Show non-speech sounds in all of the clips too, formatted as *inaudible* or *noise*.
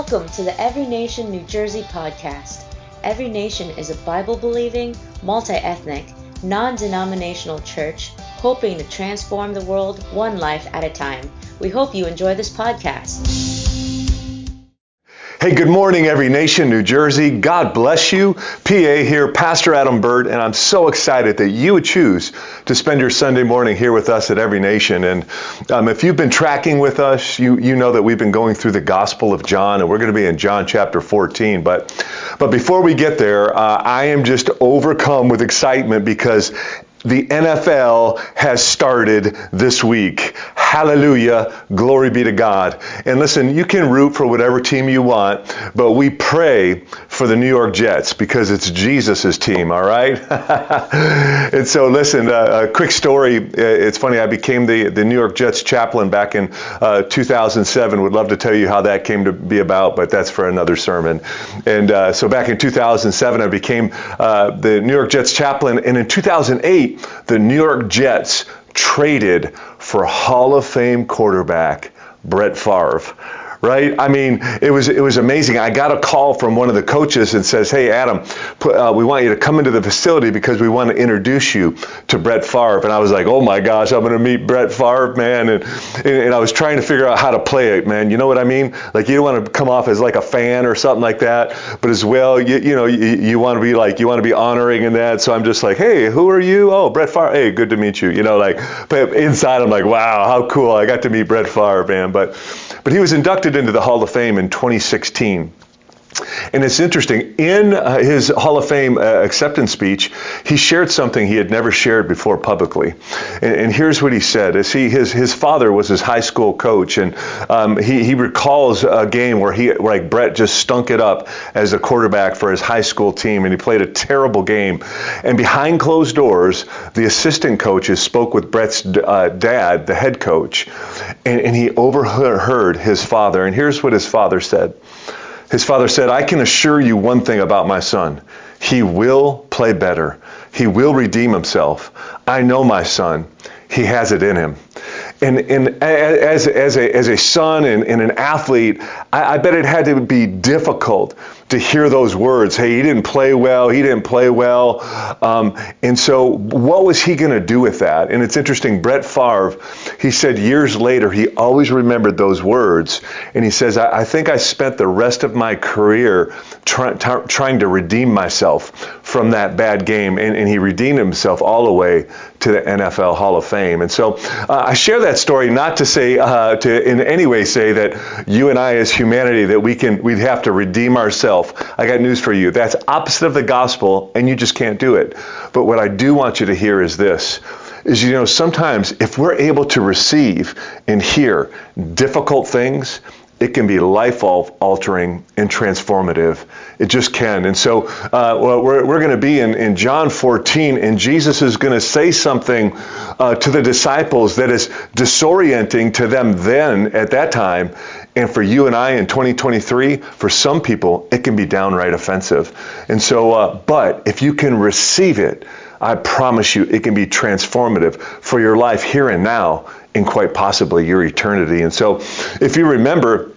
Welcome to the Every Nation New Jersey podcast. Every Nation is a Bible believing, multi ethnic, non denominational church hoping to transform the world one life at a time. We hope you enjoy this podcast. Hey, good morning, Every Nation, New Jersey. God bless you. PA here, Pastor Adam Bird, and I'm so excited that you would choose to spend your Sunday morning here with us at Every Nation. And um, if you've been tracking with us, you, you know that we've been going through the Gospel of John, and we're going to be in John chapter 14. But, but before we get there, uh, I am just overcome with excitement because the NFL has started this week. Hallelujah. Glory be to God. And listen, you can root for whatever team you want, but we pray for the New York Jets because it's Jesus' team, all right? *laughs* and so, listen, uh, a quick story. Uh, it's funny, I became the, the New York Jets chaplain back in uh, 2007. Would love to tell you how that came to be about, but that's for another sermon. And uh, so, back in 2007, I became uh, the New York Jets chaplain. And in 2008, the New York Jets traded for Hall of Fame quarterback Brett Favre right? I mean, it was it was amazing. I got a call from one of the coaches and says, "Hey, Adam, put, uh, we want you to come into the facility because we want to introduce you to Brett Favre." And I was like, "Oh my gosh, I'm going to meet Brett Favre, man!" And, and, and I was trying to figure out how to play it, man. You know what I mean? Like you don't want to come off as like a fan or something like that, but as well, you, you know, you, you want to be like you want to be honoring and that. So I'm just like, "Hey, who are you? Oh, Brett Favre. Hey, good to meet you." You know, like, but inside I'm like, "Wow, how cool! I got to meet Brett Favre, man." But but he was inducted into the Hall of Fame in 2016. And it's interesting, in uh, his Hall of Fame uh, acceptance speech, he shared something he had never shared before publicly. And, and here's what he said. As he, his, his father was his high school coach, and um, he, he recalls a game where he, like Brett just stunk it up as a quarterback for his high school team, and he played a terrible game. And behind closed doors, the assistant coaches spoke with Brett's uh, dad, the head coach, and, and he overheard his father. And here's what his father said. His father said, I can assure you one thing about my son. He will play better. He will redeem himself. I know my son. He has it in him. And, and as, as, a, as a son and, and an athlete, I, I bet it had to be difficult to hear those words. Hey, he didn't play well. He didn't play well. Um, and so, what was he going to do with that? And it's interesting. Brett Favre, he said years later, he always remembered those words. And he says, I, I think I spent the rest of my career try, t- trying to redeem myself from that bad game. And, and, he redeemed himself all the way to the NFL Hall of Fame. And so, uh, I share that story not to say, uh, to in any way say that you and I as humanity, that we can, we'd have to redeem ourselves yourself, I got news for you. That's opposite of the gospel, and you just can't do it. But what I do want you to hear is this is you know sometimes if we're able to receive and hear difficult things it can be life altering and transformative. It just can. And so uh, we're, we're going to be in, in John 14, and Jesus is going to say something uh, to the disciples that is disorienting to them then at that time. And for you and I in 2023, for some people, it can be downright offensive. And so, uh, but if you can receive it, I promise you it can be transformative for your life here and now and quite possibly your eternity. And so, if you remember,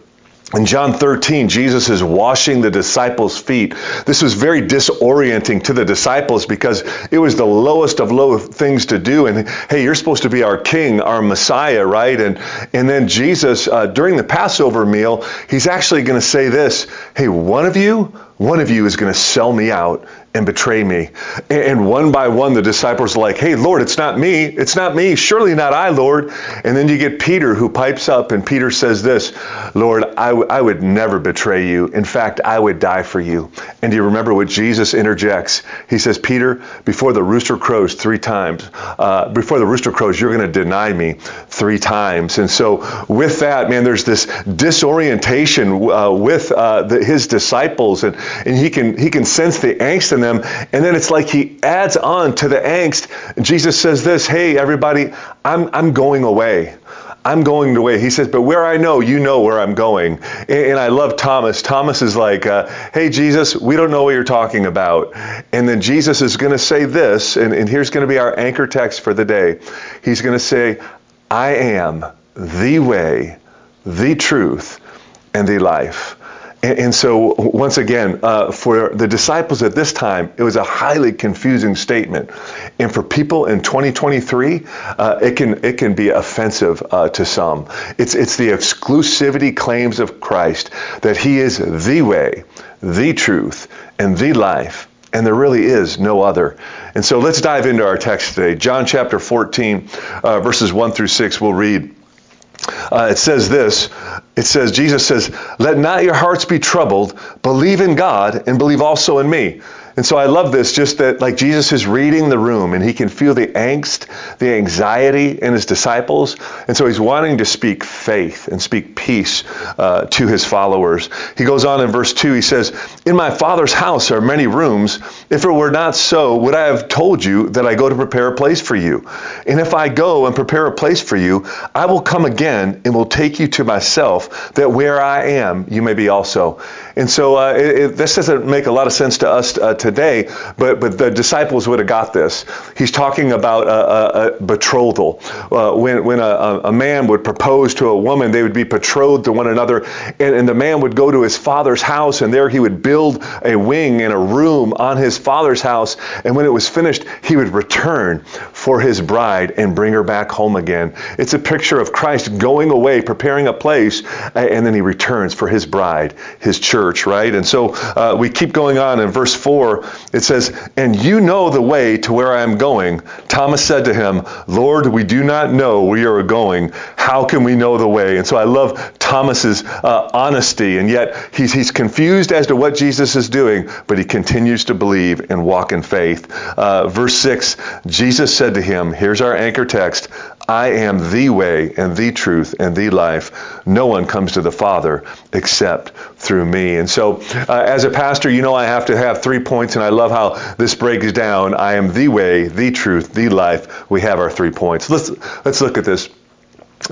in John 13, Jesus is washing the disciples' feet. This was very disorienting to the disciples because it was the lowest of low things to do. And hey, you're supposed to be our king, our Messiah, right? And and then Jesus, uh, during the Passover meal, he's actually going to say this: Hey, one of you, one of you is going to sell me out and betray me. And one by one, the disciples are like, Hey, Lord, it's not me. It's not me. Surely not I, Lord. And then you get Peter who pipes up, and Peter says this Lord, I, w- I would never betray you. In fact, I would die for you. And do you remember what Jesus interjects? He says, Peter, before the rooster crows three times, uh, before the rooster crows, you're going to deny me three times. And so, with that, man, there's this disorientation uh, with uh, the, his disciples, and, and he can he can sense the angst in them. And then it's like he adds on to the angst. Jesus says this, hey, everybody, I'm, I'm going away. I'm going away. He says, but where I know, you know where I'm going. And, I love Thomas. Thomas is like, uh, hey, Jesus, we don't know what you're talking about. And then Jesus is going to say this, and, and here's going to be our anchor text for the day. He's going to say, I am the way, the truth, and the life. And, and so, once again, uh, for the disciples at this time, it was a highly confusing statement. And for people in 2023, uh, it, can, it can be offensive uh, to some. It's, it's the exclusivity claims of Christ that he is the way, the truth, and the life and there really is no other. And so let's dive into our text today. John chapter 14, uh, verses 1 through 6, we'll read. Uh, it says this. It says jesus says let not your hearts be troubled. Believe in god and believe also in me and so I love this, just that like Jesus is reading the room and he can feel the angst, the anxiety in his disciples. And so he's wanting to speak faith and speak peace uh, to his followers. He goes on in verse 2, he says, In my Father's house are many rooms. If it were not so, would I have told you that I go to prepare a place for you? And if I go and prepare a place for you, I will come again and will take you to myself, that where I am, you may be also. And so uh, it, it, this doesn't make a lot of sense to us uh, today, but, but the disciples would have got this. He's talking about a, a, a betrothal. Uh, when when a, a, man would propose to a woman, they would be betrothed to one another, and, and the man would go to his father's house, and there he would build a wing and a room on his father's house. And when it was finished, he would return for his bride and bring her back home again. It's a picture of Christ going away, preparing a place, and then he returns for his bride, his church right? And so uh, we keep going on in verse 4. It says, And you know the way to where I am going. Thomas said to him, Lord, we do not know where you are going. How can we know the way? And so I love Thomas's uh, honesty, and yet he's, he's confused as to what Jesus is doing, but he continues to believe and walk in faith. Uh, verse 6 Jesus said to him, Here's our anchor text I am the way and the truth and the life. No one comes to the Father except through me. And so, uh, as a pastor, you know I have to have three points, and I love how this breaks down. I am the way, the truth, the life. We have our three points. Let's let's look at this.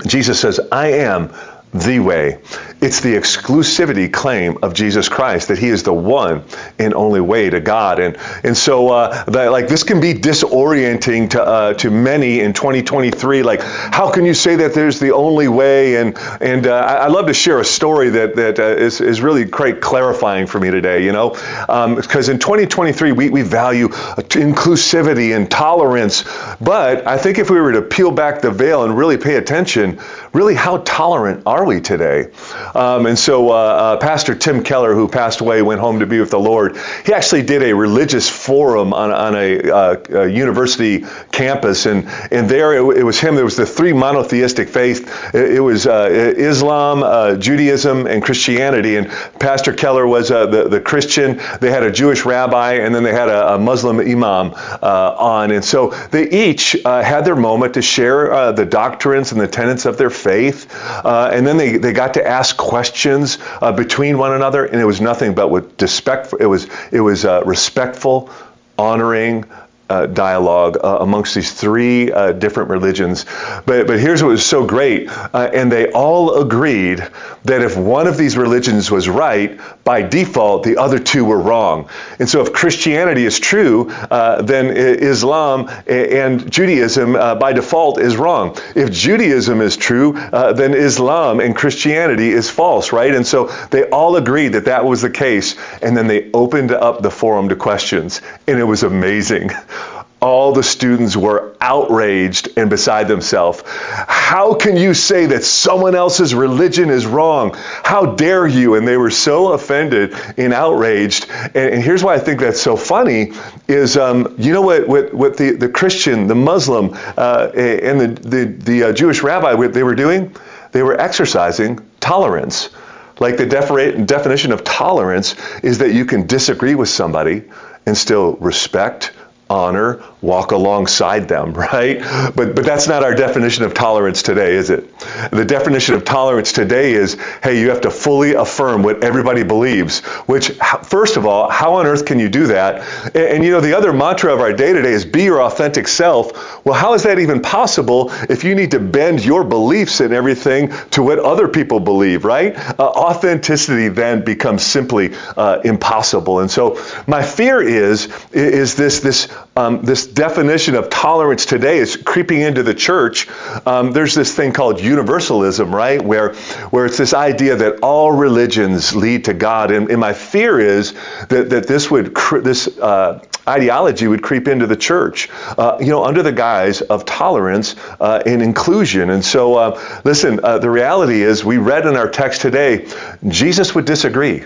Jesus says, "I am the way. It's the exclusivity claim of Jesus Christ that He is the one and only way to God. And and so uh, that, like this can be disorienting to uh, to many in 2023. Like how can you say that there's the only way? And and uh, I, love to share a story that that uh, is is really quite clarifying for me today. You know, because um, in 2023 we we value inclusivity and tolerance, but I think if we were to peel back the veil and really pay attention, really how tolerant are we today? Um, and so uh, uh, Pastor Tim Keller, who passed away, went home to be with the Lord. He actually did a religious forum on, on a, uh, a university campus, and, and there it, it, was him. There was the three monotheistic faiths. It, it was uh, Islam, uh, Judaism, and Christianity. And Pastor Keller was uh, the, the Christian. They had a Jewish rabbi, and then they had a, a Muslim imam on. And so they each had their moment to share the doctrines and the tenets of their faith. and then they, they got to ask questions uh, between one another, and it was nothing but with respect. It was it was uh, respectful, honoring, uh, dialogue uh, amongst these three uh, different religions. But, but here's what was so great. Uh, and they all agreed that if one of these religions was right, by default, the other two were wrong. And so if Christianity is true, then Islam and Judaism by default is wrong. If Judaism is true, then Islam and Christianity is false, right? And so they all agreed that that was the case. And then they opened up the forum to questions. And it was amazing *laughs* all the students were outraged and beside themselves. How can you say that someone else's religion is wrong? How dare you? And they were so offended and outraged. And, and here's why I think that's so funny is, um, you know what, what, what the, the Christian, the Muslim, uh, and the, the, the uh, Jewish rabbi, what they were doing? They were exercising tolerance. Like the definition of tolerance is that you can disagree with somebody and still respect, honor, walk alongside them, *laughs* right? But but that's not our definition of tolerance today, is it? The definition of tolerance today is, hey, you have to fully affirm what everybody believes. Which, first of all, how on earth can you do that? And, and you know, the other mantra of our day today is be your authentic self. Well, how is that even possible if you need to bend your beliefs and everything to what other people believe, right? Uh, authenticity then becomes simply uh, impossible. And so, my fear is is this this um, this definition of tolerance today is creeping into the church. Um, there's this thing called universalism, right? Where, where it's this idea that all religions lead to God. And, and my fear is that, that this would, this uh, ideology would creep into the church, uh, you know, under the guise of tolerance uh, and inclusion. And so, uh, listen, uh, the reality is we read in our text today, Jesus would disagree.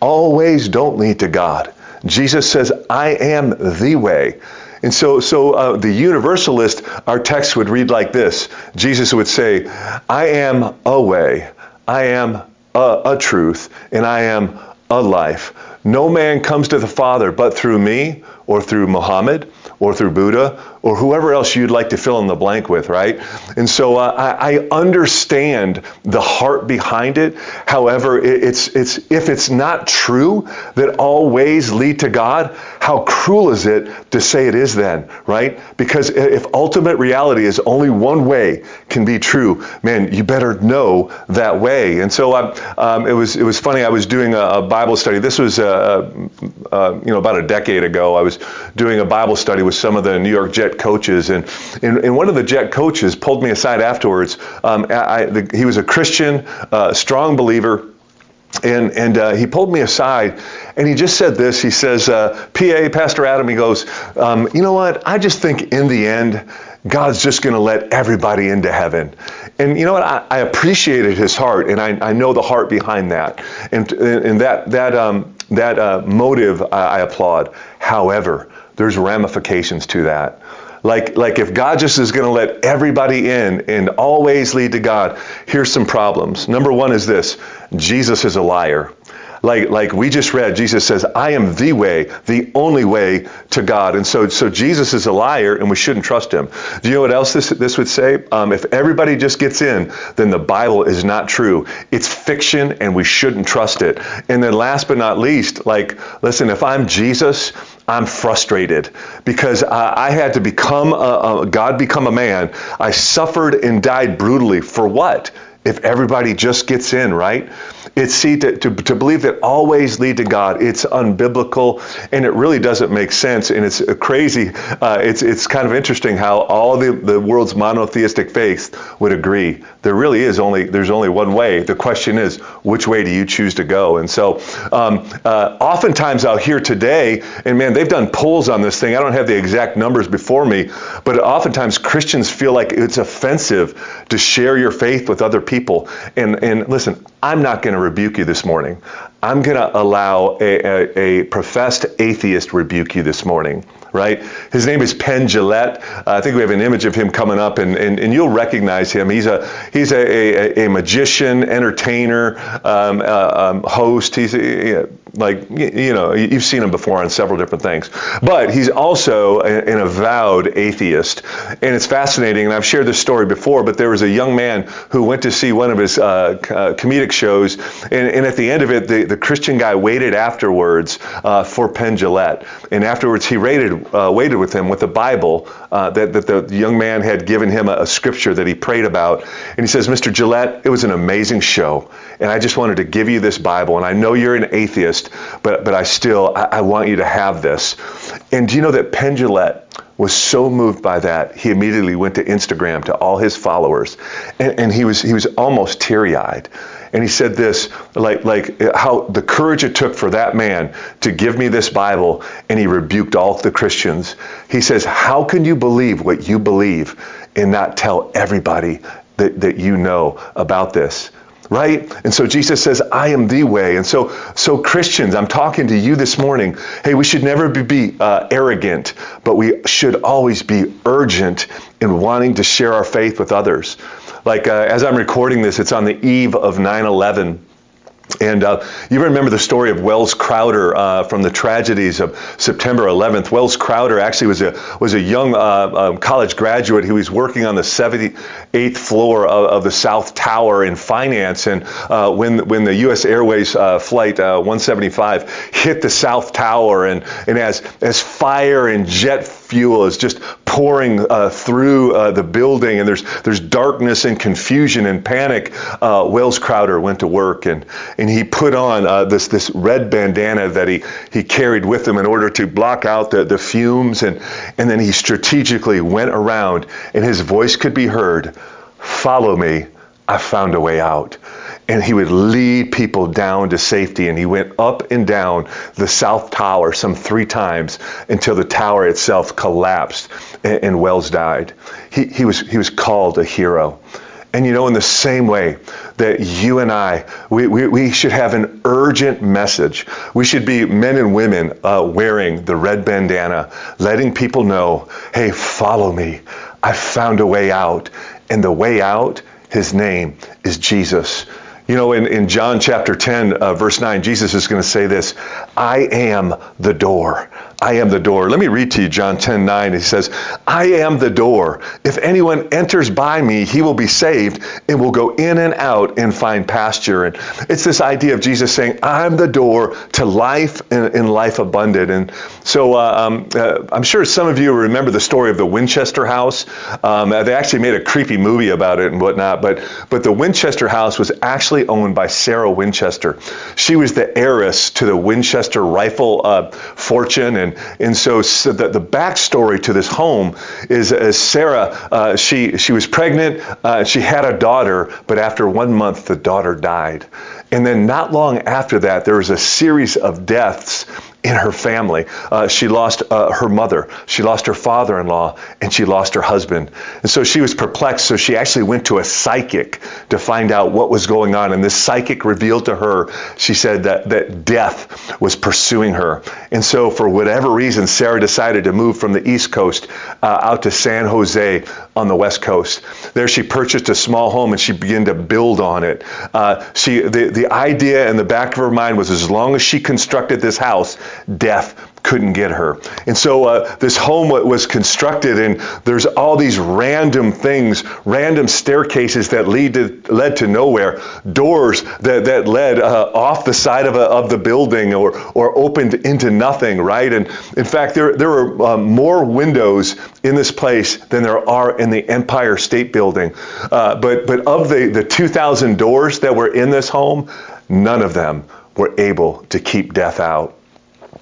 All ways don't lead to God. Jesus says, I am the way. And so, so uh, the universalist, our text would read like this Jesus would say, I am a way, I am a, a truth, and I am a life. No man comes to the Father but through me or through Muhammad or through Buddha or whoever else you'd like to fill in the blank with, right? And so uh, I, I, understand the heart behind it. However, it, it's, it's, if it's not true that all ways lead to God, how cruel is it to say it is then, right? Because if ultimate reality is only one way can be true, man, you better know that way. And so um, um, it was it was funny. I was doing a, a Bible study. This was uh, uh, you know about a decade ago. I was doing a Bible study with some of the New York Jet coaches, and, and, and one of the Jet coaches pulled me aside afterwards. Um, I, the, he was a Christian, uh, strong believer. And, and uh, he pulled me aside and he just said this. He says, uh, PA, Pastor Adam, he goes, um, You know what? I just think in the end, God's just going to let everybody into heaven. And you know what? I, I appreciated his heart, and I, I, know the heart behind that. And, and that, that, um, that uh, motive I, I applaud. However, there's ramifications to that. Like, like if God just is going to let everybody in and always lead to God, here's some problems. Number one is this Jesus is a liar. Like, like we just read, Jesus says, I am the way, the only way to God. And so, so Jesus is a liar and we shouldn't trust him. Do you know what else this, this would say? Um, if everybody just gets in, then the Bible is not true. It's fiction and we shouldn't trust it. And then last but not least, like, listen, if I'm Jesus, I'm frustrated because I, I had to become a, a, God become a man. I suffered and died brutally for what? If everybody just gets in, right? It's see to, to, to, believe that always lead to God. It's unbiblical and it really doesn't make sense. And it's crazy. Uh, it's it's kind of interesting how all the, the world's monotheistic faiths would agree. There really is only there's only one way. The question is which way do you choose to go? And so um, uh, oftentimes out here today, and man, they've done polls on this thing. I don't have the exact numbers before me, but oftentimes Christians feel like it's offensive to share your faith with other people. And and listen, I'm not going to rebuke you this morning. I'm going to allow a, a, a, professed atheist rebuke you this morning, right? His name is Penn Jillette. Uh, I think we have an image of him coming up, and, and, and you'll recognize him. He's a he's a, a, a magician, entertainer, um, uh, um, host. He's a, like you know you've seen him before on several different things but he's also an avowed atheist and it's fascinating and i've shared this story before but there was a young man who went to see one of his uh, uh, comedic shows and, and, at the end of it the, the christian guy waited afterwards uh, for penn jillette and afterwards he rated, uh, waited with him with the bible uh, that, that the young man had given him a, a scripture that he prayed about and he says mr Jillette, it was an amazing show and i just wanted to give you this bible and i know you're an atheist but but I still I, I want you to have this. And do you know that Penn Jillette was so moved by that he immediately went to Instagram to all his followers, and, and he was he was almost teary eyed. And he said this, like, like how the courage it took for that man to give me this Bible, and he rebuked all the Christians. He says, How can you believe what you believe and not tell everybody that, that you know about this? right? And so Jesus says, I am the way. And so, so Christians, I'm talking to you this morning. Hey, we should never be, be uh, arrogant, but we should always be urgent in wanting to share our faith with others. Like uh, as I'm recording this, it's on the eve of 9 11. And uh, you remember the story of Welles Crowther uh, from the tragedies of September 11th. Welles Crowther actually was a was a young uh, um, college graduate who was working on the 78th floor of, of the South Tower in finance. And uh, when when the U.S. Airways uh, flight uh, 175 hit the South Tower, and and as as fire and jet fuel is just pouring uh, through uh, the building, and there's there's darkness and confusion and panic. Uh, Welles Crowther went to work, and and he put on uh, this this red bandana that he he carried with him in order to block out the, the fumes, and and then he strategically went around, and his voice could be heard, "Follow me, I found a way out." And he would lead people down to safety. And he went up and down the South Tower some three times until the tower itself collapsed and, and Welles died. He, he, was, he was called a hero. And you know, in the same way that you and I, we, we, we should have an urgent message. We should be men and women uh, wearing the red bandana, letting people know, hey, follow me. I found a way out. And the way out, his name is Jesus. You know, in, in John chapter 10, uh, verse 9, Jesus is going to say this I am the door. I am the door. Let me read to you John 10 9. He says, I am the door. If anyone enters by me, he will be saved and will go in and out and find pasture. And it's this idea of Jesus saying, I'm the door to life and, and life abundant. And so uh, um, uh, I'm sure some of you remember the story of the Winchester House. Um, they actually made a creepy movie about it and whatnot. But, but the Winchester House was actually owned by Sarah Winchester. She was the heiress to the Winchester rifle uh, fortune. And and, so, so the, the backstory to this home is as Sarah, uh, she, she was pregnant, uh, she had a daughter, but after one month, the daughter died. And then not long after that, there was a series of deaths in her family. Uh, she lost uh, her mother, she lost her father in law, and she lost her husband. And so she was perplexed. So she actually went to a psychic to find out what was going on. And this psychic revealed to her, she said that, that death was pursuing her. And so, for whatever reason, Sarah decided to move from the East Coast uh, out to San Jose on the West Coast. There she purchased a small home and she began to build on it. Uh, she, the, the idea in the back of her mind was as long as she constructed this house, death couldn't get her. And so uh, this home was constructed, and there's all these random things, random staircases that lead to, led to nowhere, doors that, that led uh, off the side of, a, of the building or, or opened into nothing, right? And in fact, there, there are uh, more windows in this place than there are in the Empire State Building. Uh, but, but of the, the 2,000 doors that were in this home, none of them were able to keep death out.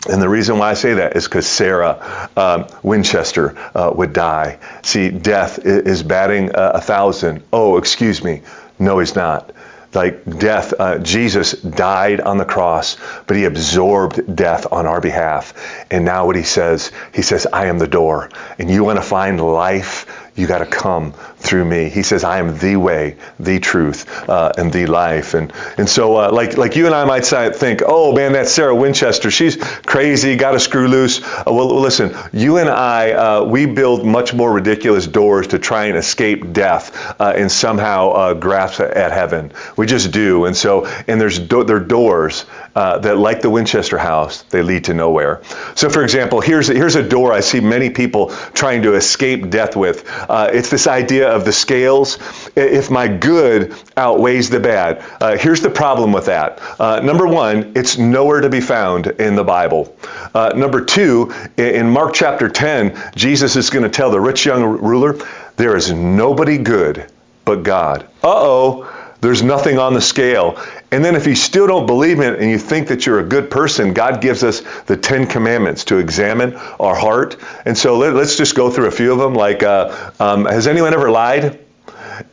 And the reason why I say that is because Sarah um, Winchester uh, would die. See, death is batting a thousand. Oh, excuse me. No, he's not. Like death, uh, Jesus died on the cross, but he absorbed death on our behalf. And now what he says, he says, I am the door. And you want to find life, you got to come through me. He says, I am the way, the truth, uh, and the life. And and so, uh, like like you and I might think, oh man, that's Sarah Winchester. She's crazy, got to screw loose. Uh, well, listen, you and I, uh, we build much more ridiculous doors to try and escape death uh, and somehow uh, grasp at heaven. We just do. And so, and there's do- there are doors that, like the Winchester House, they lead to nowhere. So, for example, here's here's a door I see many people trying to escape death with. It's this idea of the scales. If my good outweighs the bad, uh, here's the problem with that. Uh, number one, it's nowhere to be found in the Bible. Uh, number two, in Mark chapter 10, Jesus is going to tell the rich young ruler, there is nobody good but God. Uh oh there's nothing on the scale. And then if you still don't believe it and you think that you're a good person, God gives us the Ten Commandments to examine our heart. And so let, us just go through a few of them. Like, uh, um, has anyone ever lied?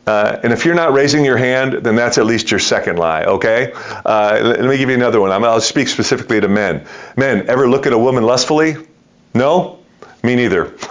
Uh, and if you're not raising your hand, then that's at least your second lie, okay? Uh, let me give you another one. I'll speak specifically to men. Men, ever look at a woman lustfully? No? Me neither. *laughs*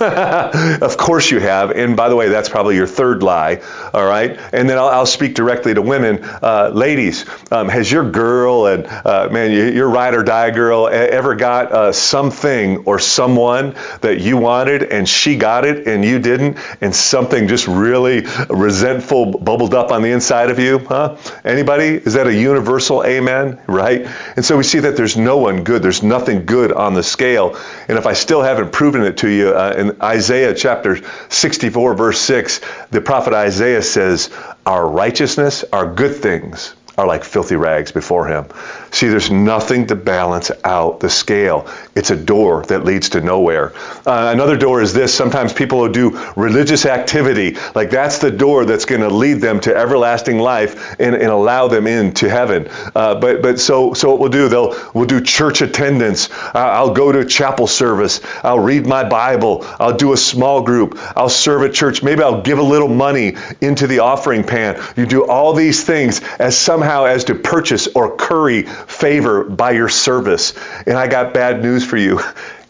of course you have. And by the way, that's probably your third lie. All right. And then I'll, I'll speak directly to women. Uh, ladies, um, has your girl and uh, man, your ride or die girl ever got uh, something or someone that you wanted and she got it and you didn't, and something just really resentful bubbled up on the inside of you? Huh? Anybody? Is that a universal amen? Right. And so we see that there's no one good. There's nothing good on the scale. And if I still haven't proven it to you. Uh, in Isaiah chapter 64, verse 6, the prophet Isaiah says, Our righteousness, our good things, are like filthy rags before him. See, there's nothing to balance out the scale. It's a door that leads to nowhere. Uh, another door is this. Sometimes people will do religious activity, like that's the door that's going to lead them to everlasting life and, and allow them into heaven. Uh, but but so so what we'll do, they'll we'll do church attendance. Uh, I'll go to chapel service. I'll read my Bible. I'll do a small group. I'll serve at church. Maybe I'll give a little money into the offering pan. You do all these things as somehow as to purchase or curry favor by your service. And I got bad news for you.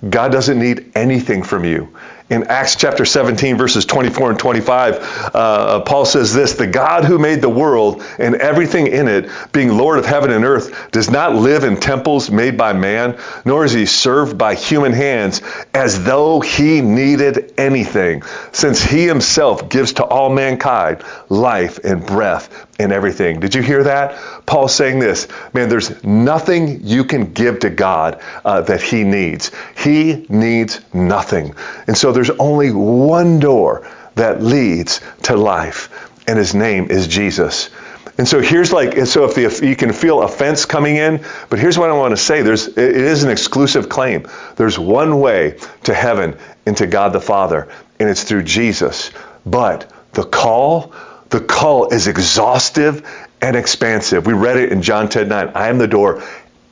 God doesn't need anything from you. In Acts chapter 17, verses 24 and 25, uh, Paul says this The God who made the world and everything in it, being Lord of heaven and earth, does not live in temples made by man, nor is he served by human hands as though he needed anything, since he himself gives to all mankind life and breath and everything. Did you hear that? Paul saying this, man, there's nothing you can give to God uh, that he needs. He needs nothing. And so there's only one door that leads to life, and his name is Jesus. And so here's like, so if, the, if you can feel offense coming in, but here's what I want to say. There's, it is an exclusive claim. There's one way to heaven and to God the Father, and it's through Jesus. But the call, the call is exhaustive and expansive. We read it in John 10 9. I am the door.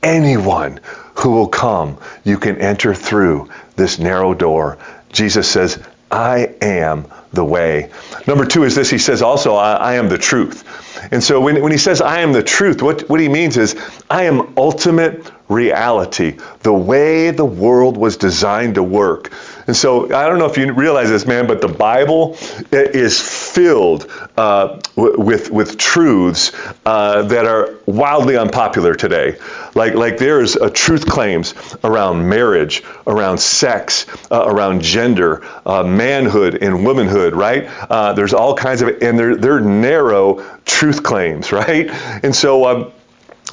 Anyone who will come, you can enter through this narrow door. Jesus says, I am the way. Number two is this He says also, I, I am the truth. And so when, when he says, I am the truth, what, what he means is, I am ultimate reality, the way the world was designed to work. And so I don't know if you realize this, man, but the Bible is filled uh, with with truths uh, that are wildly unpopular today. Like like there's a truth claims around marriage, around sex, uh, around gender, uh, manhood and womanhood. Right? Uh, there's all kinds of and they're they're narrow truth claims. *laughs* Right? And so. Um,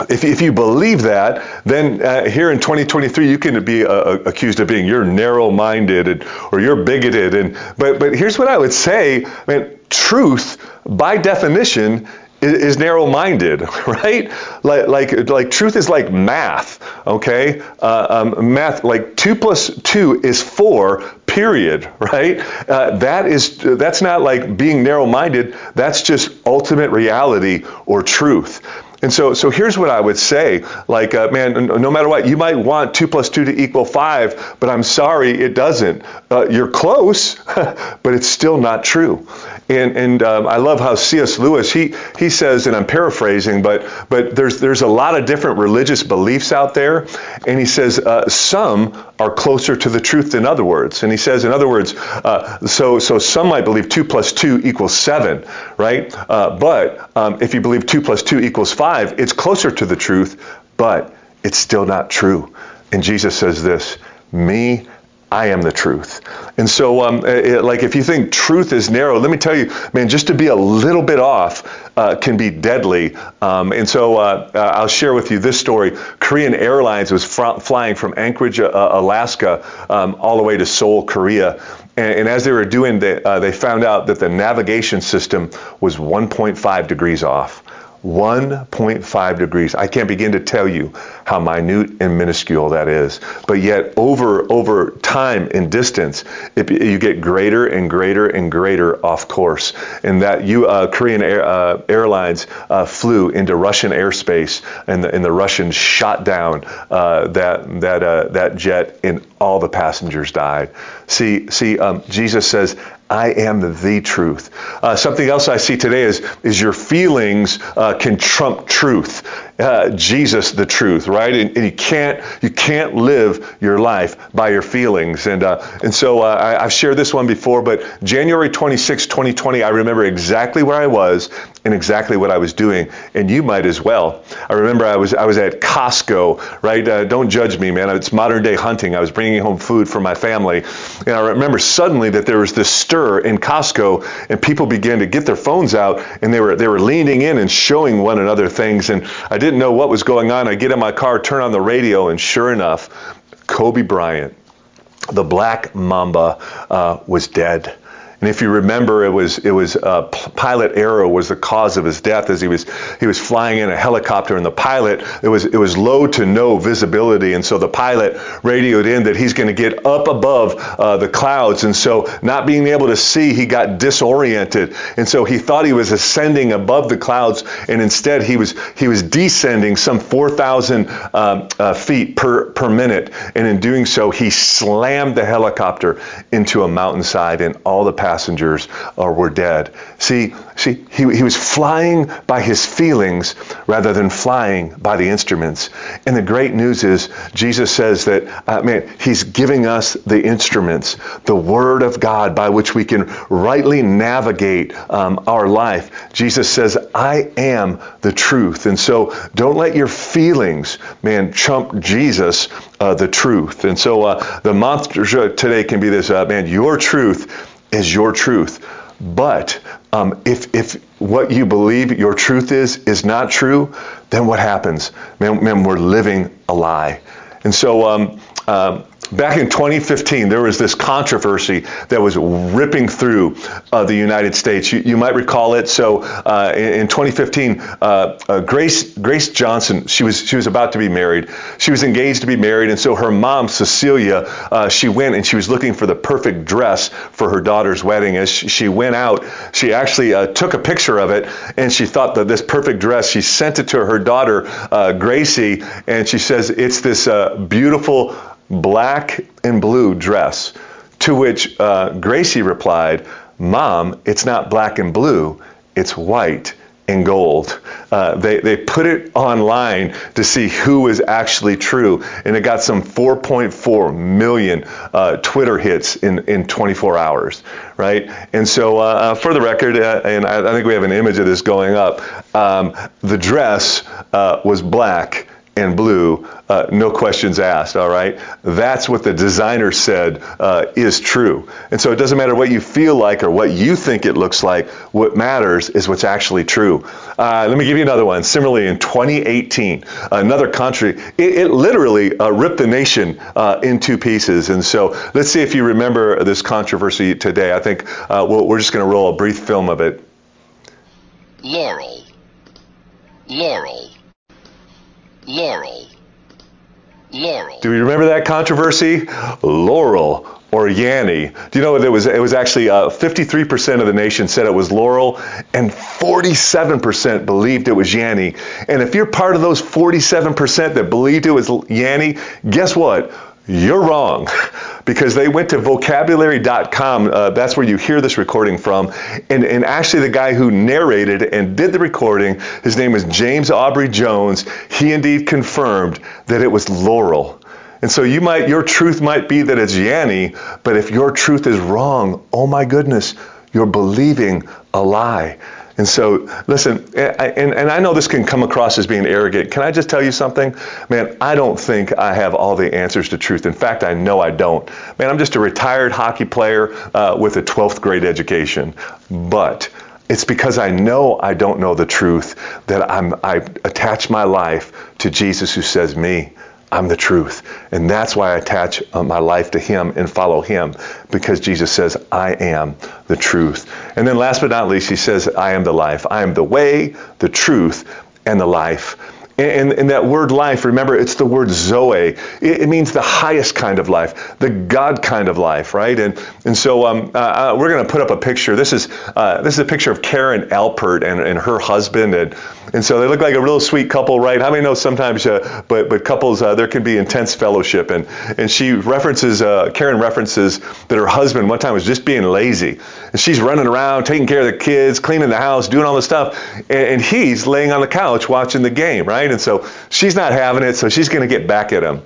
if, if you believe that, then uh, here in 2023 you can be uh, accused of being you're narrow-minded or you're bigoted. And but but here's what I would say: I mean, truth by definition is, is narrow-minded, *laughs* right? Like like like truth is like math. Okay, uh, um, math like two plus two is four. Period. Right? Uh, that is that's not like being narrow-minded. That's just ultimate reality or truth. And so, so here's what I would say. Like, uh, man, no matter what, you might want two plus two to equal five, but I'm sorry, it doesn't. Uh, you're close, *laughs* but it's still not true. And, and um, I love how C.S. Lewis he he says, and I'm paraphrasing, but but there's there's a lot of different religious beliefs out there, and he says uh, some are closer to the truth than other words. And he says, in other words, uh, so so some might believe two plus two equals seven, right? Uh, but um, if you believe two plus two equals five, it's closer to the truth, but it's still not true. And Jesus says this: Me I am the truth. And so, um, it, like, if you think truth is narrow, let me tell you, man, just to be a little bit off uh, can be deadly. Um, and so, uh, uh I'll share with you this story. Korean Airlines was fr- flying from Anchorage, uh, Alaska, um, all the way to Seoul, Korea. And, and as they were doing that, uh, they found out that the navigation system was 1.5 degrees off. 1.5 degrees. I can't begin to tell you how minute and minuscule that is. But yet, over over time and distance, it, you get greater and greater and greater off course. And that you uh, Korean Air, uh, Airlines uh, flew into Russian airspace, and the, and the Russians shot down uh, that that uh, that jet, and all the passengers died. See, see, um, Jesus says, I am the truth. Uh, something else I see today is, is your feelings uh, can trump truth. Uh, Jesus, the truth, right? And, and, you can't you can't live your life by your feelings. And uh, and so uh, I, have shared this one before, but January 26, 2020, I remember exactly where I was and exactly what I was doing, and you might as well. I remember I was I was at Costco, right? Uh, don't judge me, man. It's modern day hunting. I was bringing home food for my family, and I remember suddenly that there was this stir in Costco, and people began to get their phones out, and they were they were leaning in and showing one another things, and I didn't know what was going on. I get in my car, turn on the radio, and sure enough, Kobe Bryant, the Black Mamba, uh, was dead. And if you remember, it was it was uh, pilot error was the cause of his death as he was he was flying in a helicopter, and the pilot it was it was low to no visibility, and so the pilot radioed in that he's going to get up above uh, the clouds, and so not being able to see, he got disoriented, and so he thought he was ascending above the clouds, and instead he was he was descending some 4,000 uh, uh, feet per per minute, and in doing so, he slammed the helicopter into a mountainside, and all the passengers uh, were dead. See, see, he, he was flying by his feelings rather than flying by the instruments. And the great news is, Jesus says that, uh, man, he's giving us the instruments, the Word of God by which we can rightly navigate um, our life. Jesus says, I am the truth. And so don't let your feelings, man, trump Jesus, uh, the truth. And so uh, the mantra today can be this, uh, man, your truth is your truth. But um, if, if what you believe your truth is is not true, then what happens? Man, man we're living a lie. And so um, um, Back in 2015, there was this controversy that was ripping through uh, the United States. You, you, might recall it. So uh, in, in, 2015, uh, uh, Grace Grace Johnson, she was she was about to be married. She was engaged to be married, and so her mom Cecilia, uh, she went and she was looking for the perfect dress for her daughter's wedding. As she, she went out, she actually uh, took a picture of it, and she thought that this perfect dress. She sent it to her daughter Gracie, and she says it's this beautiful black and blue dress. To which uh, Gracie replied, Mom, it's not black and blue, it's white and gold. Uh, they, they put it online to see who was actually true, and it got some 4.4 million uh, Twitter hits in, in 24 hours, right? And so, uh, uh for the record, uh, and I, I, think we have an image of this going up, um, the dress uh, was black and blue, uh, no questions asked, all right? That's what the designer said uh, is true. And so it doesn't matter what you feel like or what you think it looks like, what matters is what's actually true. Uh, let me give you another one. Similarly, in 2018, another country, it, it literally uh, ripped the nation uh, in two pieces. And so let's see if you remember this controversy today. I think uh, we we're just going to roll a brief film of it. Laurel. Laurel Laurel. Laurel. Do you remember that controversy? Laurel or Yanny. Do you know it was? It was actually uh, 53% of the nation said it was Laurel, and 47% believed it was Yanny. And if you're part of those 47% that believed it was Yanny, guess what? You're wrong because they went to vocabulary.com. Uh, that's where you hear this recording from. And, and actually, the guy who narrated and did the recording, his name is James Aubrey Jones. He indeed confirmed that it was Laurel. And so you might, your truth might be that it's Yanny, but if your truth is wrong, oh my goodness, you're believing a lie. And so, listen, and, and I know this can come across as being arrogant. Can I just tell you something? Man, I don't think I have all the answers to truth. In fact, I know I don't. Man, I'm just a retired hockey player uh, with a 12th grade education. But it's because I know I don't know the truth that I'm, I attach my life to Jesus who says, Me, I'm the truth. And that's why I attach uh, my life to Him and follow Him, because Jesus says, I am the truth. And then last but not least, He says, I am the life. I am the way, the truth, and the life. And, and, that word life, remember, it's the word zoe. It, it, means the highest kind of life, the God kind of life, right? And and so um, uh, uh we're going to put up a picture. This is uh, this is a picture of Karen Alpert and, and her husband, and and so they look like a real sweet couple, right? How many know sometimes, uh, but but couples uh, there can be intense fellowship, and and she references uh, Karen references that her husband one time was just being lazy, and she's running around taking care of the kids, cleaning the house, doing all this stuff, and, and he's laying on the couch watching the game, right? right? And so she's not having it, so she's going to get back at him.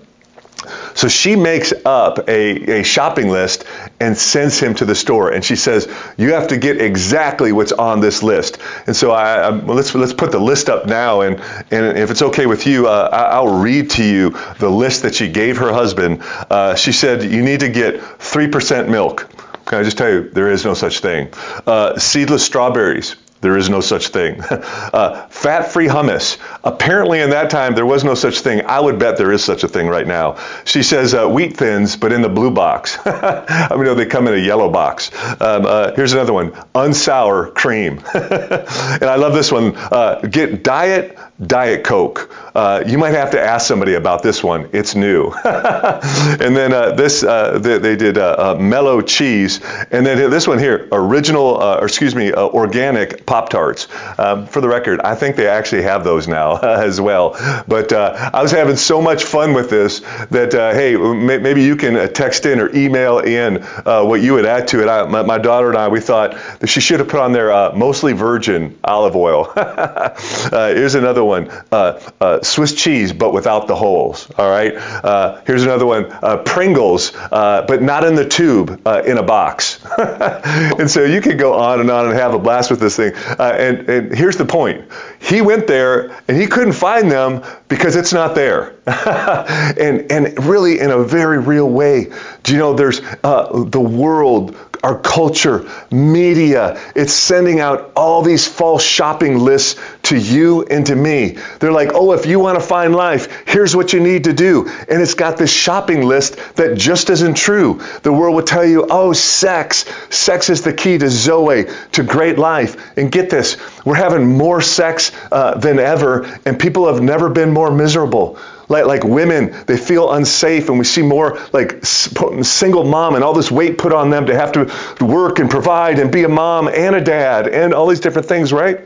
So she makes up a, a shopping list and sends him to the store. And she says, "You have to get exactly what's on this list." And so I, I let's let's put the list up now. And and if it's okay with you, uh, I'll read to you the list that she gave her husband. Uh, she said, "You need to get three percent milk." Can I just tell you, there is no such thing. Uh, seedless strawberries, There is no such thing. *laughs* Uh, Fat free hummus. Apparently, in that time, there was no such thing. I would bet there is such a thing right now. She says uh, wheat thins, but in the blue box. *laughs* I mean, no, they come in a yellow box. Um, uh, here's another one unsour cream. *laughs* and I love this one. Uh, get diet Diet Coke. Uh, you might have to ask somebody about this one. It's new. *laughs* and then uh, this, uh, they, they, did uh, uh, mellow cheese. And then this one here, original, uh, or excuse me, organic Pop Tarts. Um, for the record, I think they actually have those now *laughs* as well. But I was having so much fun with this that, hey, maybe you can text in or email in what you would add to it. I, my, my, daughter and I, we thought that she should have put on there mostly virgin olive oil. *laughs* here's another one, uh, uh, Swiss cheese, but without the holes. All right. Uh, here's another one, uh, Pringles, uh, but not in the tube, uh, in a box. *laughs* and so you could go on and on and have a blast with this thing. and, and here's the point: he went there and he couldn't find them because it's not there. *laughs* and and really, in a very real way, do you know there's the world our culture, media, it's sending out all these false shopping lists to you and to me. They're like, oh, if you want to find life, here's what you need to do. And it's got this shopping list that just isn't true. The world will tell you, oh, sex. Sex is the key to Zoe, to great life. And get this, we're having more sex uh, than ever, and people have never been more miserable. Like, like women, they feel unsafe, and we see more like single mom and all this weight put on them to have to work and provide and be a mom and a dad and all these different things, right?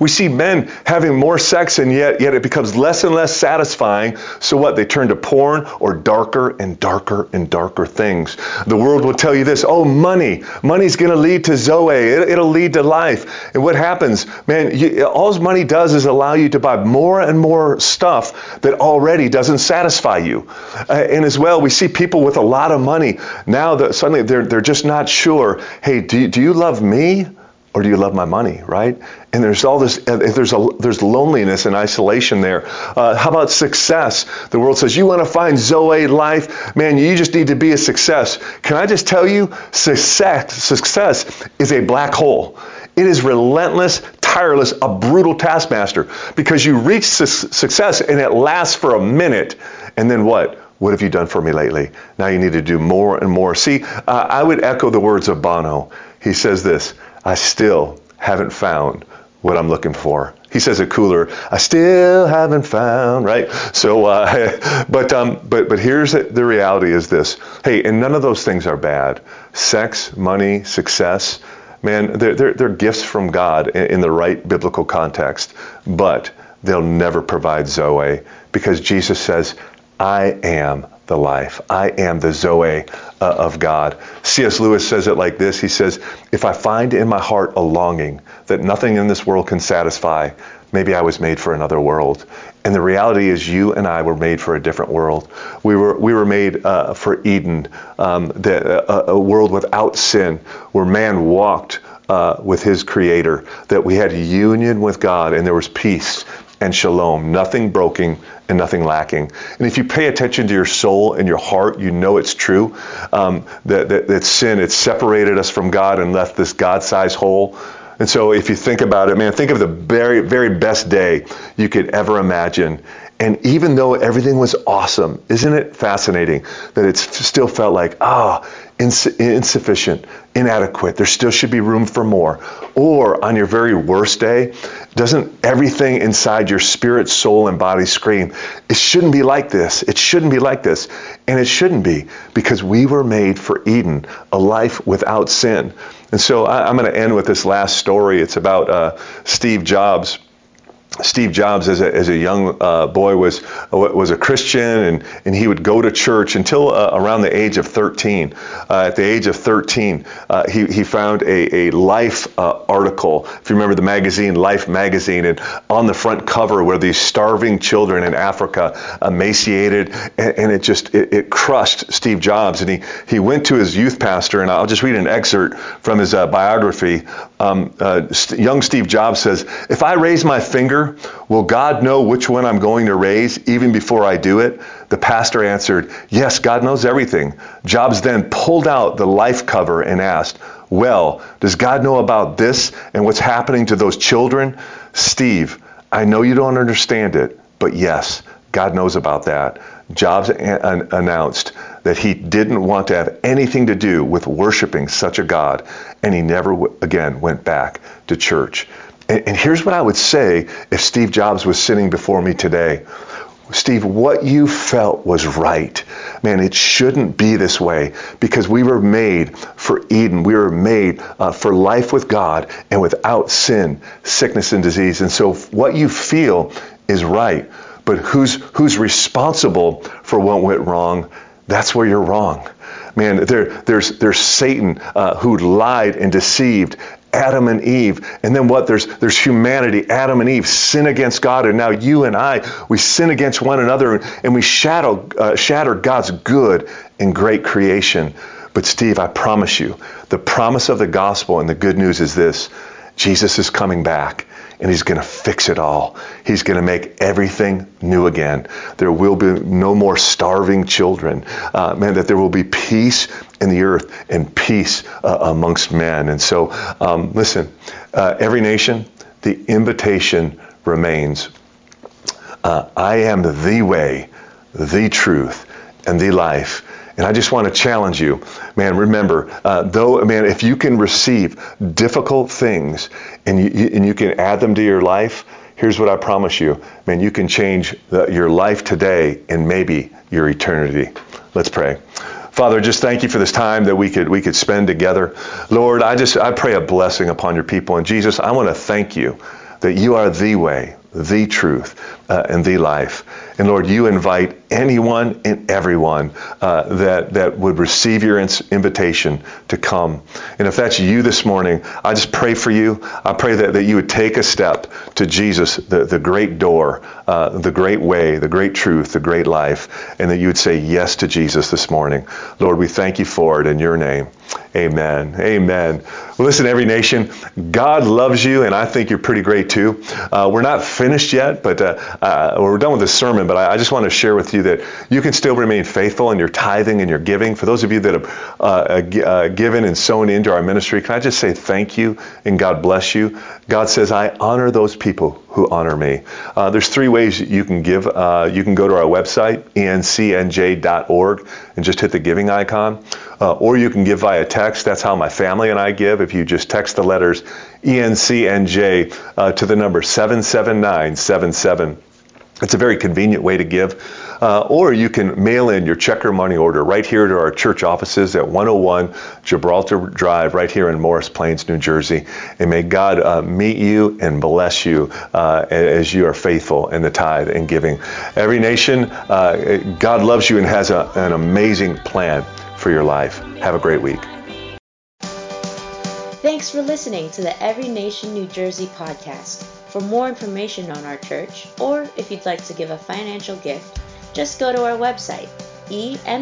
We see men having more sex and yet yet it becomes less and less satisfying. So what? They turn to porn or darker and darker and darker things. The world will tell you this, oh money. Money's going to lead to Zoe. It, will lead to life. And what happens? Man, you, all money does is allow you to buy more and more stuff that already doesn't satisfy you. Uh, and as well, we see people with a lot of money now that suddenly they're, they're just not sure, hey, do, do you love me? Or do you love my money right? And there's all this there's a there's loneliness and isolation there uh, how about success? The world says you want to find zoe life? Man you just need to be a success. Can i just tell you success success is a black hole. It is relentless tireless a brutal taskmaster because you reach su- success and it lasts for a minute and then what? What have you done for me lately? Now you need to do more and more. See uh, i would echo the words of bono. He says this I still haven't found what I'm looking for. He says it cooler. I still haven't found, right? So, uh, *laughs* but um, but but here's the, the reality: is this? Hey, and none of those things are bad. Sex, money, success, man, they're they're, they're gifts from God in, in the right biblical context. But they'll never provide Zoe because Jesus says, "I am the life. I am the Zoe uh, of God. C.S. Lewis says it like this He says, If I find in my heart a longing that nothing in this world can satisfy, maybe I was made for another world. And the reality is, you and I were made for a different world. We were, we were made uh, for Eden, um, the, a, a world without sin, where man walked uh, with his creator, that we had union with God and there was peace and shalom, nothing broken and nothing lacking. And if you pay attention to your soul and your heart, you know it's true um, that, that, that sin, it's separated us from God and left this God sized hole. And so if you think about it, man, think of the very, very best day you could ever imagine. And even though everything was awesome, isn't it fascinating that it still felt like, ah, oh, ins- insufficient, inadequate. There still should be room for more. Or on your very worst day, doesn't everything inside your spirit, soul, and body scream, it shouldn't be like this. It shouldn't be like this. And it shouldn't be because we were made for Eden, a life without sin. And so I, am going to end with this last story. It's about uh, Steve Jobs. Steve Jobs, as a, as a young uh, boy, was was a Christian, and, and he would go to church until uh, around the age of 13. Uh, at the age of 13, uh, he, he found a, a Life uh, article. If you remember the magazine, Life magazine, and on the front cover were these starving children in Africa, emaciated, and, and it just it, it, crushed Steve Jobs. And he he went to his youth pastor, and I'll just read an excerpt from his uh, biography. Um, young Steve Jobs says, "If I raise my finger." Will God know which one I'm going to raise even before I do it? The pastor answered, Yes, God knows everything. Jobs then pulled out the life cover and asked, well. Does God know about this and what's happening to those children? Steve, I know you don't understand it, but yes, God knows about that. Jobs an- announced that he didn't want to have anything to do with worshiping such a God, and he never w- again went back to church. And, and here's what I would say if Steve Jobs was sitting before me today. Steve, what you felt was right. Man, it shouldn't be this way because we were made for Eden. We were made uh, for life with God and without sin, sickness, and disease. And so what you feel is right. But who's, who's responsible for what went wrong? That's where you're wrong. Man, there, there's, there's Satan uh, who lied and deceived Adam and Eve. And then what? There's, there's humanity. Adam and Eve sin against God. And now you and I, we sin against one another and we shadow, uh, shatter God's good and great creation. But Steve, I promise you, the promise of the gospel and the good news is this Jesus is coming back and he's going to fix it all. He's going to make everything new again. There will be no more starving children. Uh, man, that there will be peace in the earth and peace uh, amongst men. And so, um, listen, uh, every nation, the invitation remains. Uh, I am the way, the truth, and the life. And I just want to challenge you, man. Remember, uh, though, man, if you can receive difficult things and you, and you can add them to your life, here's what I promise you, man. You can change the, your life today and maybe your eternity. Let's pray. Father, just thank you for this time that we could we could spend together. Lord, I just I pray a blessing upon your people. And Jesus, I want to thank you that you are the way, the truth, uh, and the life. And Lord, you invite anyone and everyone uh, that, that would receive your invitation to come. And if that's you this morning, I just pray for you. I pray that, that you would take a step to Jesus, the, the great door, uh, the great way, the great truth, the great life, and that you would say yes to Jesus this morning. Lord, we thank you for it in your name. Amen. Amen. Listen, every nation, God loves you, and I think you're pretty great too. Uh, we're not finished yet, but uh, uh, we're done with this sermon. But I, I, just want to share with you that you can still remain faithful in your tithing and your giving. For those of you that have uh, uh, uh, given and sown into our ministry, can I just say thank you and God bless you? God says, I honor those people who honor me. there's three ways you can give. you can go to our website, encnj.org, and just hit the giving icon. Uh, or you can give via text. That's how my family and I give. If you just text the letters ENCNJ uh, to the number 77977. It's a very convenient way to give. Uh, or you can mail in your check or money order right here to our church offices at 101 Gibraltar Drive, right here in Morris Plains, New Jersey. And may God uh, meet you and bless you uh, as you are faithful in the tithe and giving. Every nation, uh, God loves you and has a, an amazing plan for your life. Have a great week. Thanks for listening to the Every Nation New Jersey podcast. For more information on our church, or if you'd like to give a financial gift, just go to our website, encnj.org.